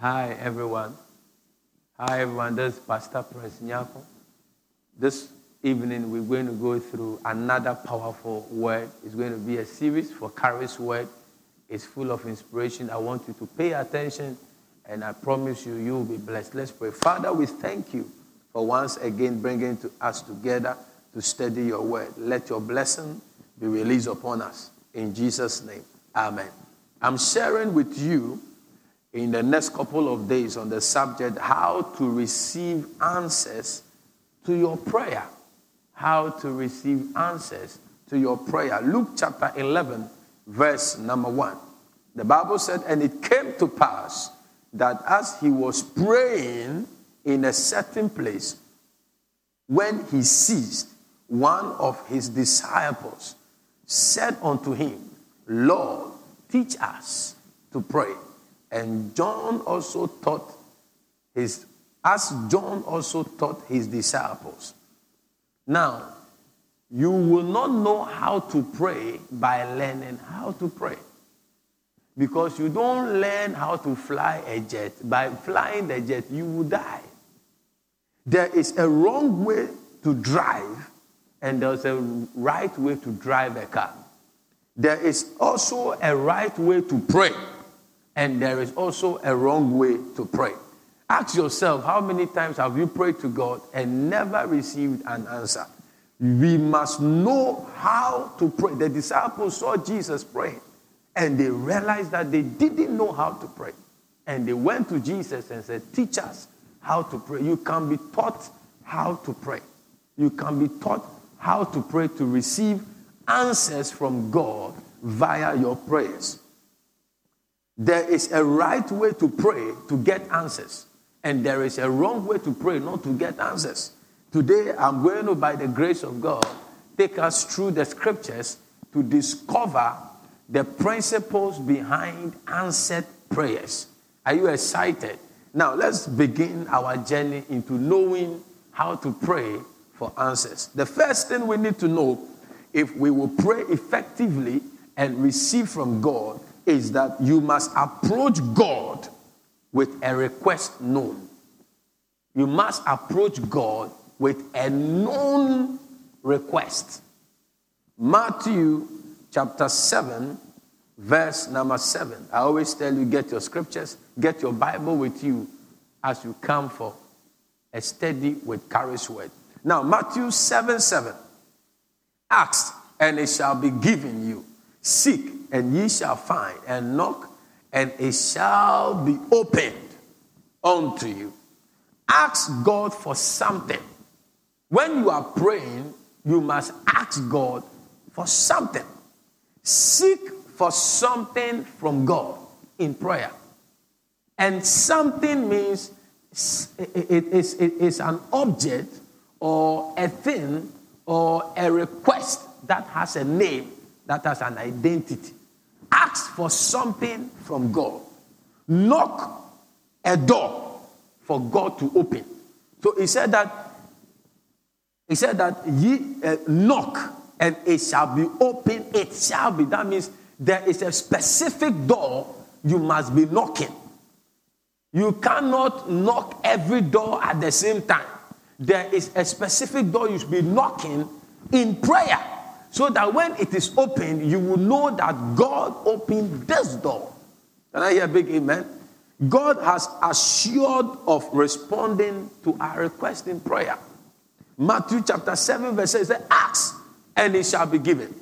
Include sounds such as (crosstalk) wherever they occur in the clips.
Hi, everyone. Hi, everyone. This is Pastor Prince Nyako. This evening, we're going to go through another powerful word. It's going to be a series for Charis Word. It's full of inspiration. I want you to pay attention, and I promise you, you will be blessed. Let's pray. Father, we thank you for once again bringing to us together to study your word. Let your blessing be released upon us. In Jesus' name, amen. I'm sharing with you in the next couple of days on the subject how to receive answers to your prayer. How to receive answers to your prayer. Luke chapter 11, verse number 1. The Bible said, And it came to pass that as he was praying in a certain place, when he ceased, one of his disciples said unto him, Lord, teach us to pray. And John also taught his, as John also taught his disciples. Now, you will not know how to pray by learning how to pray. Because you don't learn how to fly a jet. By flying the jet, you will die. There is a wrong way to drive, and there's a right way to drive a car. There is also a right way to pray and there is also a wrong way to pray. Ask yourself how many times have you prayed to God and never received an answer? We must know how to pray. The disciples saw Jesus pray and they realized that they didn't know how to pray. And they went to Jesus and said, Teach us how to pray. You can be taught how to pray. You can be taught how to pray to receive answers from God via your prayers. There is a right way to pray to get answers, and there is a wrong way to pray not to get answers. Today, I'm going to, by the grace of God, take us through the scriptures to discover the principles behind answered prayers. Are you excited? Now, let's begin our journey into knowing how to pray for answers. The first thing we need to know if we will pray effectively and receive from God is that you must approach God with a request known. You must approach God with a known request. Matthew chapter 7, verse number 7. I always tell you get your scriptures, get your Bible with you as you come for a study with Charis word. Now, Matthew 7 7. Ask, and it shall be given you. Seek, and ye shall find, and knock, and it shall be opened unto you. Ask God for something. When you are praying, you must ask God for something. Seek for something from God in prayer. And something means it is an object or a thing or a request that has a name, that has an identity. Ask for something from God. Knock a door for God to open. So he said that he said that ye uh, knock and it shall be open. It shall be. That means there is a specific door you must be knocking. You cannot knock every door at the same time. There is a specific door you should be knocking in prayer so that when it is opened, you will know that God opened this door. Can I hear a big amen? God has assured of responding to our request in prayer. Matthew chapter 7, verse 6 says, Ask and it shall be given.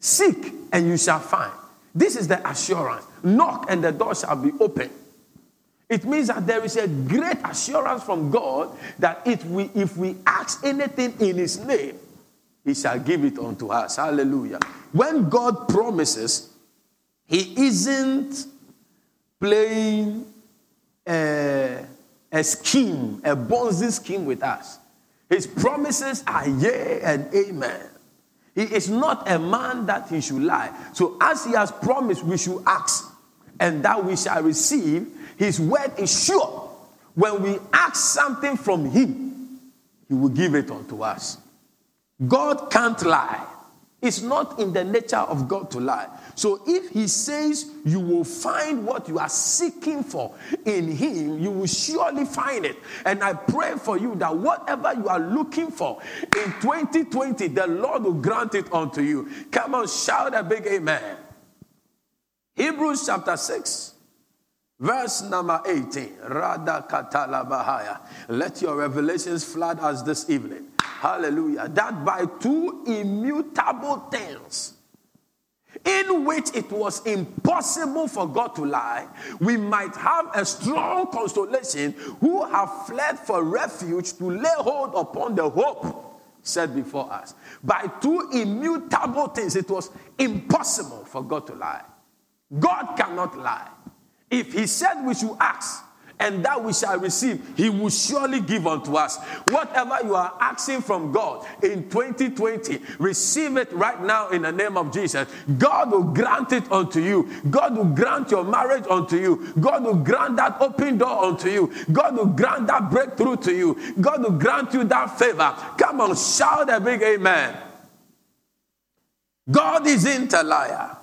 Seek and you shall find. This is the assurance. Knock and the door shall be open. It means that there is a great assurance from God that if we, if we ask anything in His name, he shall give it unto us. Hallelujah. When God promises, He isn't playing a, a scheme, a Ponzi scheme with us. His promises are yea and amen. He is not a man that he should lie. So, as he has promised, we should ask, and that we shall receive. His word is sure. When we ask something from him, he will give it unto us. God can't lie. It's not in the nature of God to lie. So if he says you will find what you are seeking for in him, you will surely find it. And I pray for you that whatever you are looking for in 2020, the Lord will grant it unto you. Come on, shout a big amen. Hebrews chapter 6. Verse number 18. Rada katala bahaya. Let your revelations flood us this evening. Hallelujah. That by two immutable things, in which it was impossible for God to lie, we might have a strong consolation who have fled for refuge to lay hold upon the hope set before us. By two immutable things, it was impossible for God to lie. God cannot lie. If He said we should ask, and that we shall receive, He will surely give unto us. Whatever you are asking from God in 2020, receive it right now in the name of Jesus. God will grant it unto you. God will grant your marriage unto you. God will grant that open door unto you. God will grant that breakthrough to you. God will grant you that favor. Come on, shout a big amen. God is into liar.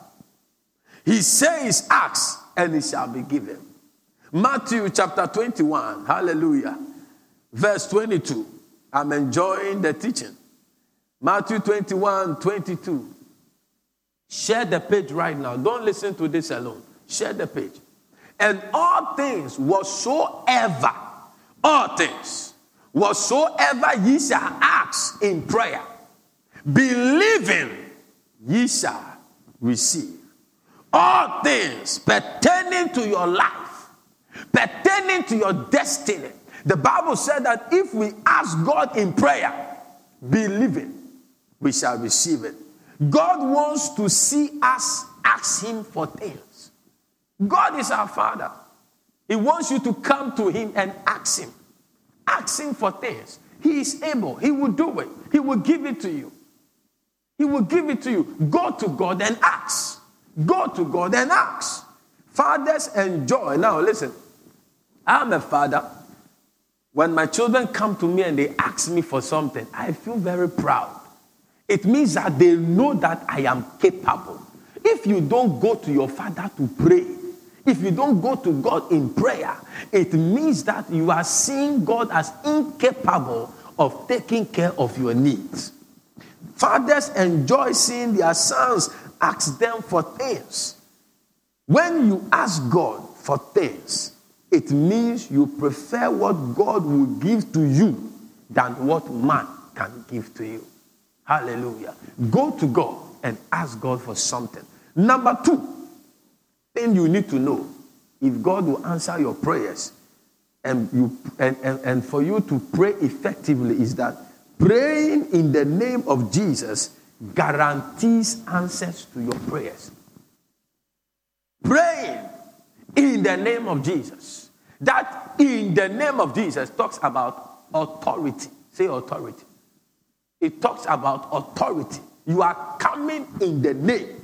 He says, Ask, and it shall be given. Matthew chapter 21, hallelujah, verse 22. I'm enjoying the teaching. Matthew 21, 22. Share the page right now. Don't listen to this alone. Share the page. And all things whatsoever, all things whatsoever ye shall ask in prayer, believing ye shall receive. All things pertaining to your life pertaining to your destiny. The Bible said that if we ask God in prayer, believing, we shall receive it. God wants to see us ask Him for things. God is our Father. He wants you to come to Him and ask Him. Ask Him for things. He is able. He will do it. He will give it to you. He will give it to you. Go to God and ask. Go to God and ask. Fathers enjoy. Now, listen. I'm a father. When my children come to me and they ask me for something, I feel very proud. It means that they know that I am capable. If you don't go to your father to pray, if you don't go to God in prayer, it means that you are seeing God as incapable of taking care of your needs. Fathers enjoy seeing their sons ask them for things. When you ask God for things, it means you prefer what God will give to you than what man can give to you. Hallelujah. Go to God and ask God for something. Number two, thing you need to know if God will answer your prayers and, you, and, and, and for you to pray effectively is that praying in the name of Jesus guarantees answers to your prayers. Praying in the name of Jesus. That in the name of Jesus talks about authority. Say authority. It talks about authority. You are coming in the name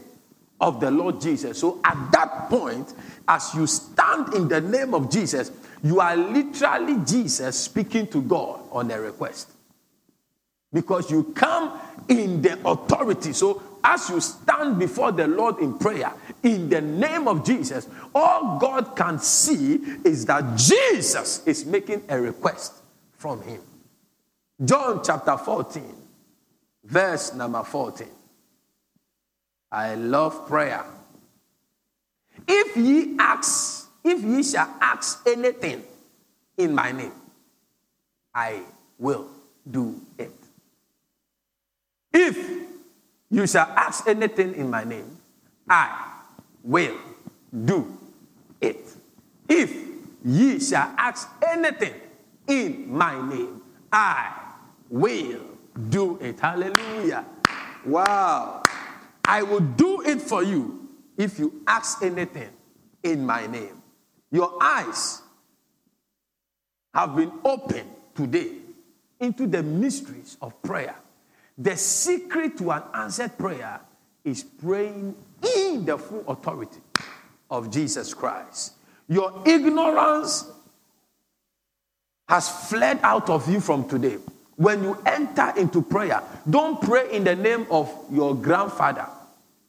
of the Lord Jesus. So at that point, as you stand in the name of Jesus, you are literally Jesus speaking to God on a request. Because you come in the authority. So as you stand before the Lord in prayer, in the name of Jesus, all God can see is that Jesus is making a request from him. John chapter 14, verse number 14. I love prayer. If ye ask, if ye shall ask anything in my name, I will do it. If you shall ask anything in my name, I will do it. If ye shall ask anything in my name, I will do it. Hallelujah. Wow. I will do it for you if you ask anything in my name. Your eyes have been opened today into the mysteries of prayer. The secret to an answered prayer is praying in the full authority of Jesus Christ. Your ignorance has fled out of you from today. when you enter into prayer, don't pray in the name of your grandfather.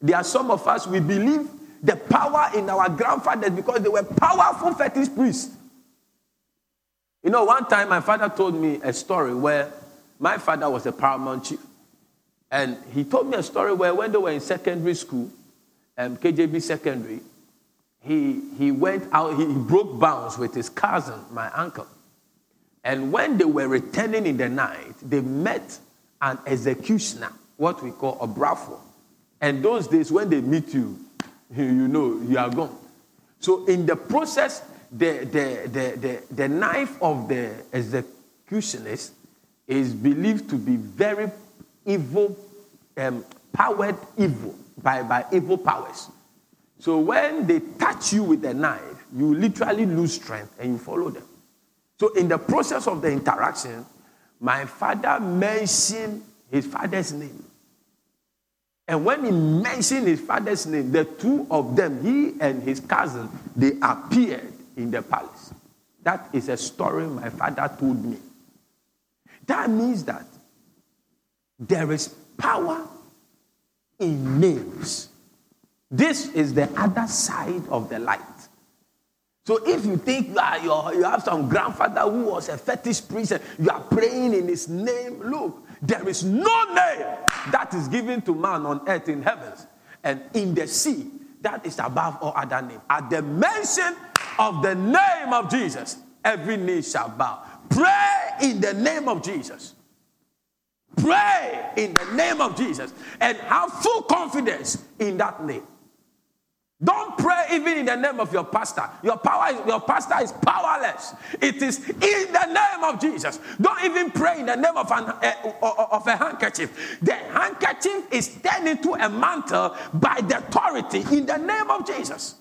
There are some of us, we believe the power in our grandfathers because they were powerful fetish priests. You know, one time my father told me a story where my father was a paramount chief. And he told me a story where when they were in secondary school, um, KJB secondary, he, he went out, he, broke bounds with his cousin, my uncle. And when they were returning in the night, they met an executioner, what we call a bravo. And those days, when they meet you, (laughs) you know you are gone. So, in the process, the, the, the, the, the knife of the executionist is believed to be very evil, um, powered evil by, by evil powers. So when they touch you with a knife, you literally lose strength and you follow them. So in the process of the interaction, my father mentioned his father's name. And when he mentioned his father's name, the two of them, he and his cousin, they appeared in the palace. That is a story my father told me. That means that there is power in names. This is the other side of the light. So if you think ah, you, are, you have some grandfather who was a fetish priest and you are praying in his name, look, there is no name that is given to man on earth in heavens and in the sea that is above all other names. At the mention of the name of Jesus, every knee shall bow. Pray in the name of Jesus. Pray in the name of Jesus and have full confidence in that name. Don't pray even in the name of your pastor. Your power is, your pastor is powerless. It is in the name of Jesus. Don't even pray in the name of, an, uh, of a handkerchief. The handkerchief is turned into a mantle by the authority in the name of Jesus.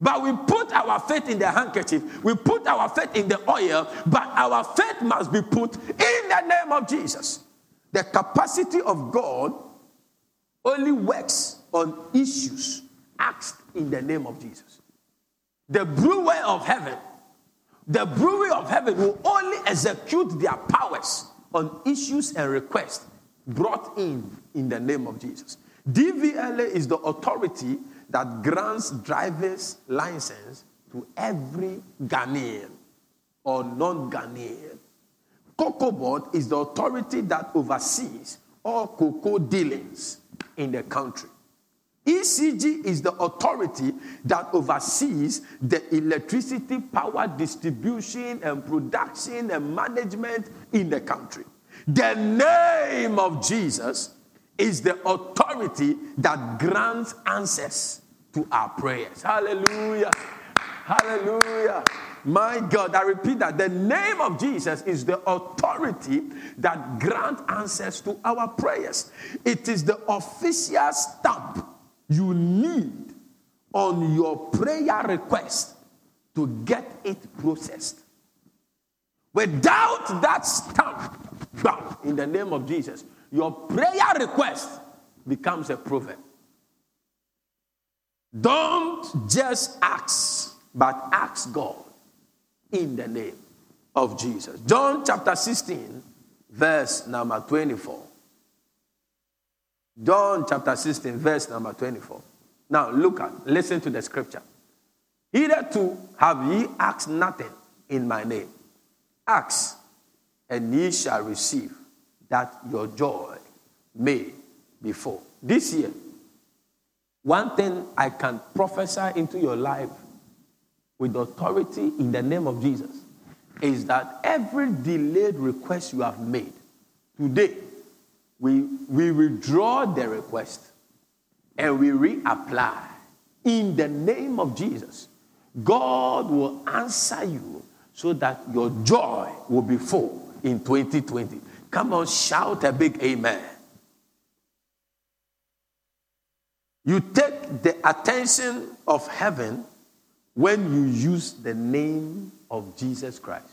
But we put our faith in the handkerchief, we put our faith in the oil, but our faith must be put in the name of Jesus. The capacity of God only works on issues asked in the name of Jesus. The brewer of heaven, the brewery of heaven will only execute their powers on issues and requests brought in in the name of Jesus. DVLA is the authority that grants driver's license to every Ghanaian or non-Ghanaian. Cocoa Board is the authority that oversees all cocoa dealings in the country. ECG is the authority that oversees the electricity power distribution and production and management in the country. The name of Jesus is the authority that grants answers to our prayers. Hallelujah. Hallelujah. My God, I repeat that the name of Jesus is the authority that grants answers to our prayers. It is the official stamp you need on your prayer request to get it processed. Without that stamp, in the name of Jesus, your prayer request becomes a proverb. Don't just ask, but ask God in the name of Jesus. John chapter 16, verse number 24. John chapter 16, verse number 24. Now look at, listen to the scripture. Hitherto have ye asked nothing in my name. Ask, and ye shall receive, that your joy may be full. This year, one thing I can prophesy into your life with authority in the name of Jesus is that every delayed request you have made today, we, we withdraw the request and we reapply in the name of Jesus. God will answer you so that your joy will be full in 2020. Come on, shout a big amen. You take the attention of heaven when you use the name of Jesus Christ.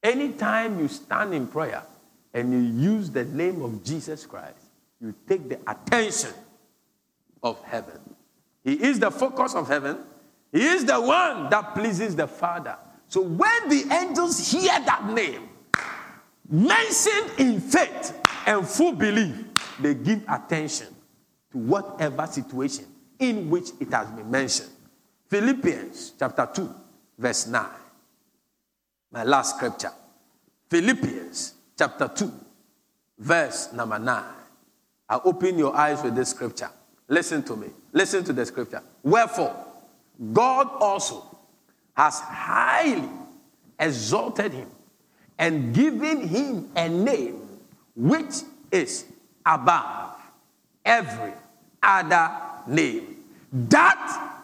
Anytime you stand in prayer, and you use the name of Jesus Christ, you take the attention of heaven. He is the focus of heaven. He is the one that pleases the Father. So when the angels hear that name, mentioned in faith and full belief, they give attention to whatever situation in which it has been mentioned. Philippians chapter 2, verse 9. My last scripture. Philippians chapter 2, verse number 9. I open your eyes with this scripture. Listen to me. Listen to the scripture. Wherefore, God also has highly exalted him and given him a name which is above every other name. That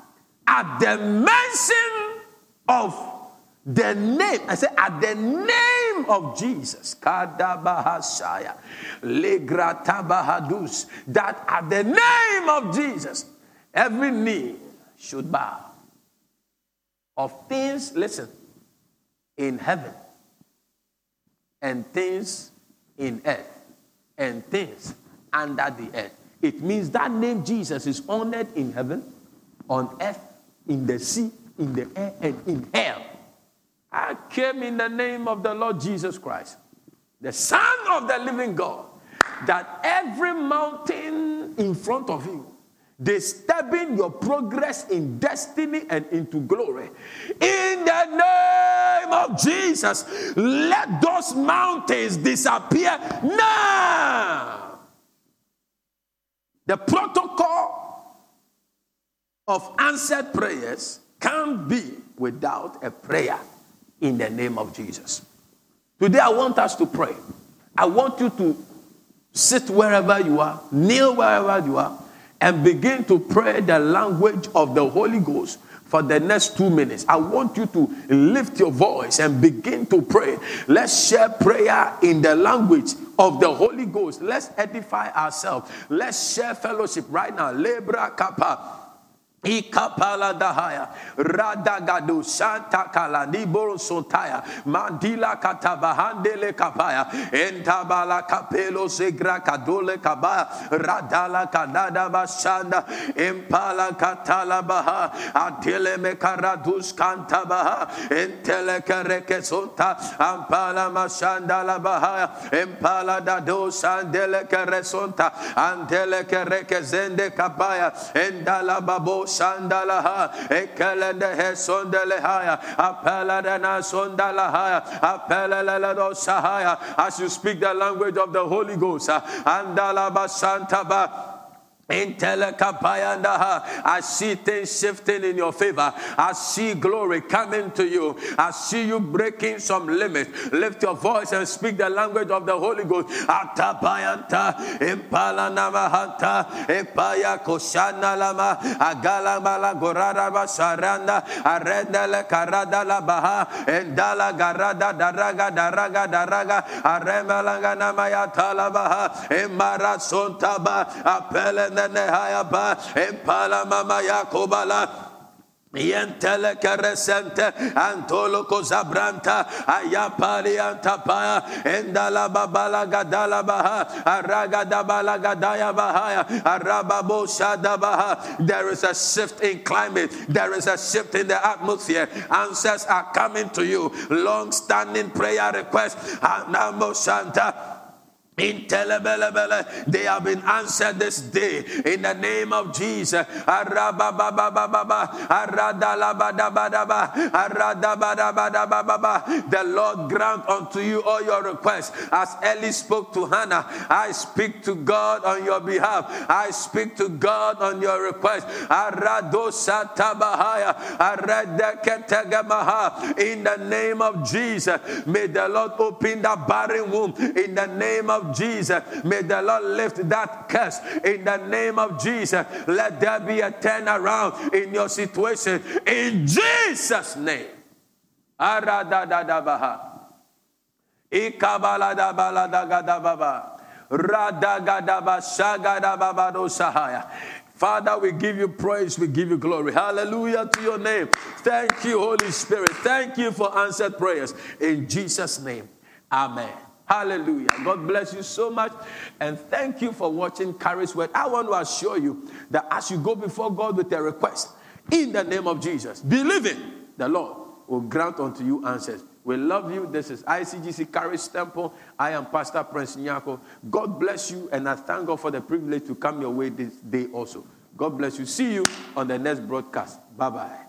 at the mention of the name, I say at the name of Jesus, that at the name of Jesus, every knee should bow. Of things, listen, in heaven and things in earth and things under the earth. It means that name Jesus is honored in heaven, on earth, in the sea, in the air, and in hell. I came in the name of the Lord Jesus Christ, the Son of the living God, that every mountain in front of you disturbing your progress in destiny and into glory. In the name of Jesus, let those mountains disappear now. The protocol of answered prayers can't be without a prayer in the name of Jesus. Today, I want us to pray. I want you to sit wherever you are, kneel wherever you are and begin to pray the language of the Holy Ghost for the next two minutes. I want you to lift your voice and begin to pray. Let's share prayer in the language of the Holy Ghost. Let's edify ourselves. Let's share fellowship right now. Lebra kappa. Ikapala dahaya, radagadu santa kala niboro sontaya, mandila katabahandele kapaya, entabala kapelo segra kadole kabaya, radala kadada basanda, impala katala baha, atile mekaradus kantabaha, entele kereke sonta, ampala masanda la bahaya, impala dado sandele keresonta, antele kereke zende kabaya, endala babos sandalaha ekelende he sondelehaya apeladena sondalahaya apeleleledo sahaya. As you speak the language of the Holy Ghost andalaba santaba I see things shifting in your favor. I see glory coming to you. I see you breaking some limits. Lift your voice and speak the language of the Holy Ghost. Nenehayaba empala mama yakobala Yentele keresente antolo kozabranta ayapali antapaya endala babala gadala baha araga dabala gadaya bahaya arababo shada baha. There is a shift in climate there is a shift in the atmosphere. Answers are coming to you. Long standing prayer requests anamo shanta they have been answered this day in the name of Jesus. The Lord grant unto you all your requests. As Eli spoke to Hannah, I speak to God on your behalf. I speak to God on your request. In the name of Jesus, may the Lord open that barren womb. In the name of Jesus. May the Lord lift that curse in the name of Jesus. Let there be a turnaround in your situation in Jesus' name. Father, we give you praise, we give you glory. Hallelujah to your name. Thank you, Holy Spirit. Thank you for answered prayers. In Jesus' name, Amen. Hallelujah. God bless you so much. And thank you for watching Charis Word. I want to assure you that as you go before God with a request, in the name of Jesus, believing the Lord will grant unto you answers. We love you. This is ICGC Charis Temple. I am Pastor Prince Nyako. God bless you, and I thank God for the privilege to come your way this day also. God bless you. See you on the next broadcast. Bye bye.